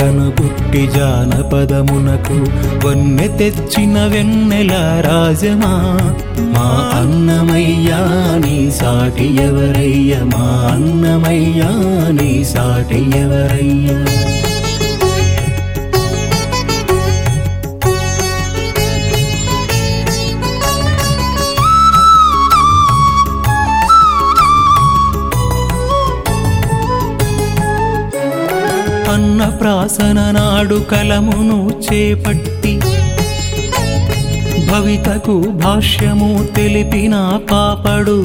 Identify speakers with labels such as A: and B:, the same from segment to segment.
A: నాటను పుట్టి జానపదమునకు వన్నె తెచ్చిన వెన్నెల రాజమా? మా అన్నమయ్యా నీ సాటి ఎవరయ్య? మా అన్నమయ్యా నీ సాటి ఎవరయ్యా? అన్న ప్రాసన నాడు కలమును చేపట్టి భవితకు భాష్యము తెలిపిన పాపడు.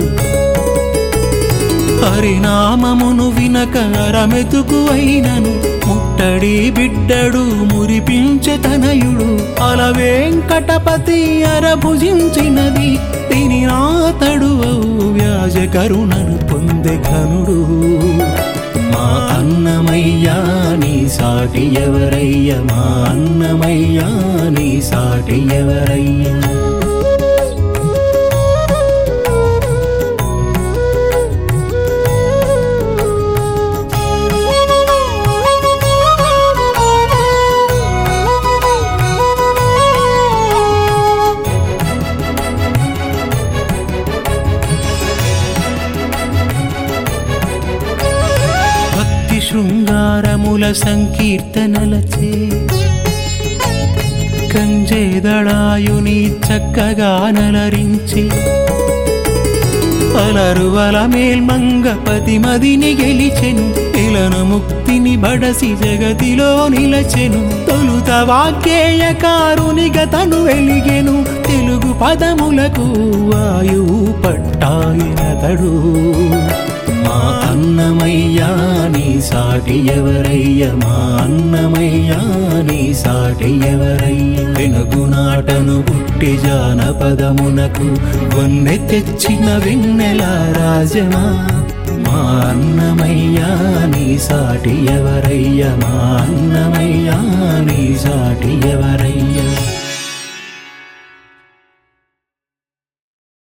A: హరినామమును వినక రమెతుకు అయినను ముట్టడి బిడ్డడు మురిపించే తనయుడు అల వెంకటపతి అరభుజించినది తిని నాతడు వ్యాజ కరుణను పొందె ఘనుడు. సాటి ఎవరయ్య మా అన్నమయ్యా శృంగారముల సంకీర్తనలచే కంజేదళాయుని చక్కగా నలరించి అలరువల మేల్మంగ పతిమదిని గెలిచెను ఇలను ముక్తిని బడసి జగతిలో నిలచెను. తొలుత వాగ్గేయకారునిగ తను వెలిగెను తెలుగు పదములకు వాయువు పట్టాయినతడు మా అన్నమయ్యాని సాటి ఎవరయ్య మా అన్నమయ్యా నీ సాటి ఎవరయ్య వెనుగునాటను పుట్టి జానపదమునకు వన్నె తెచ్చిన వెన్నెల రాజమా? మా అన్నమయ్యా నీ సాటి ఎవరయ్య మా అన్నమయ్యా నీ సాటి ఎవరయ్య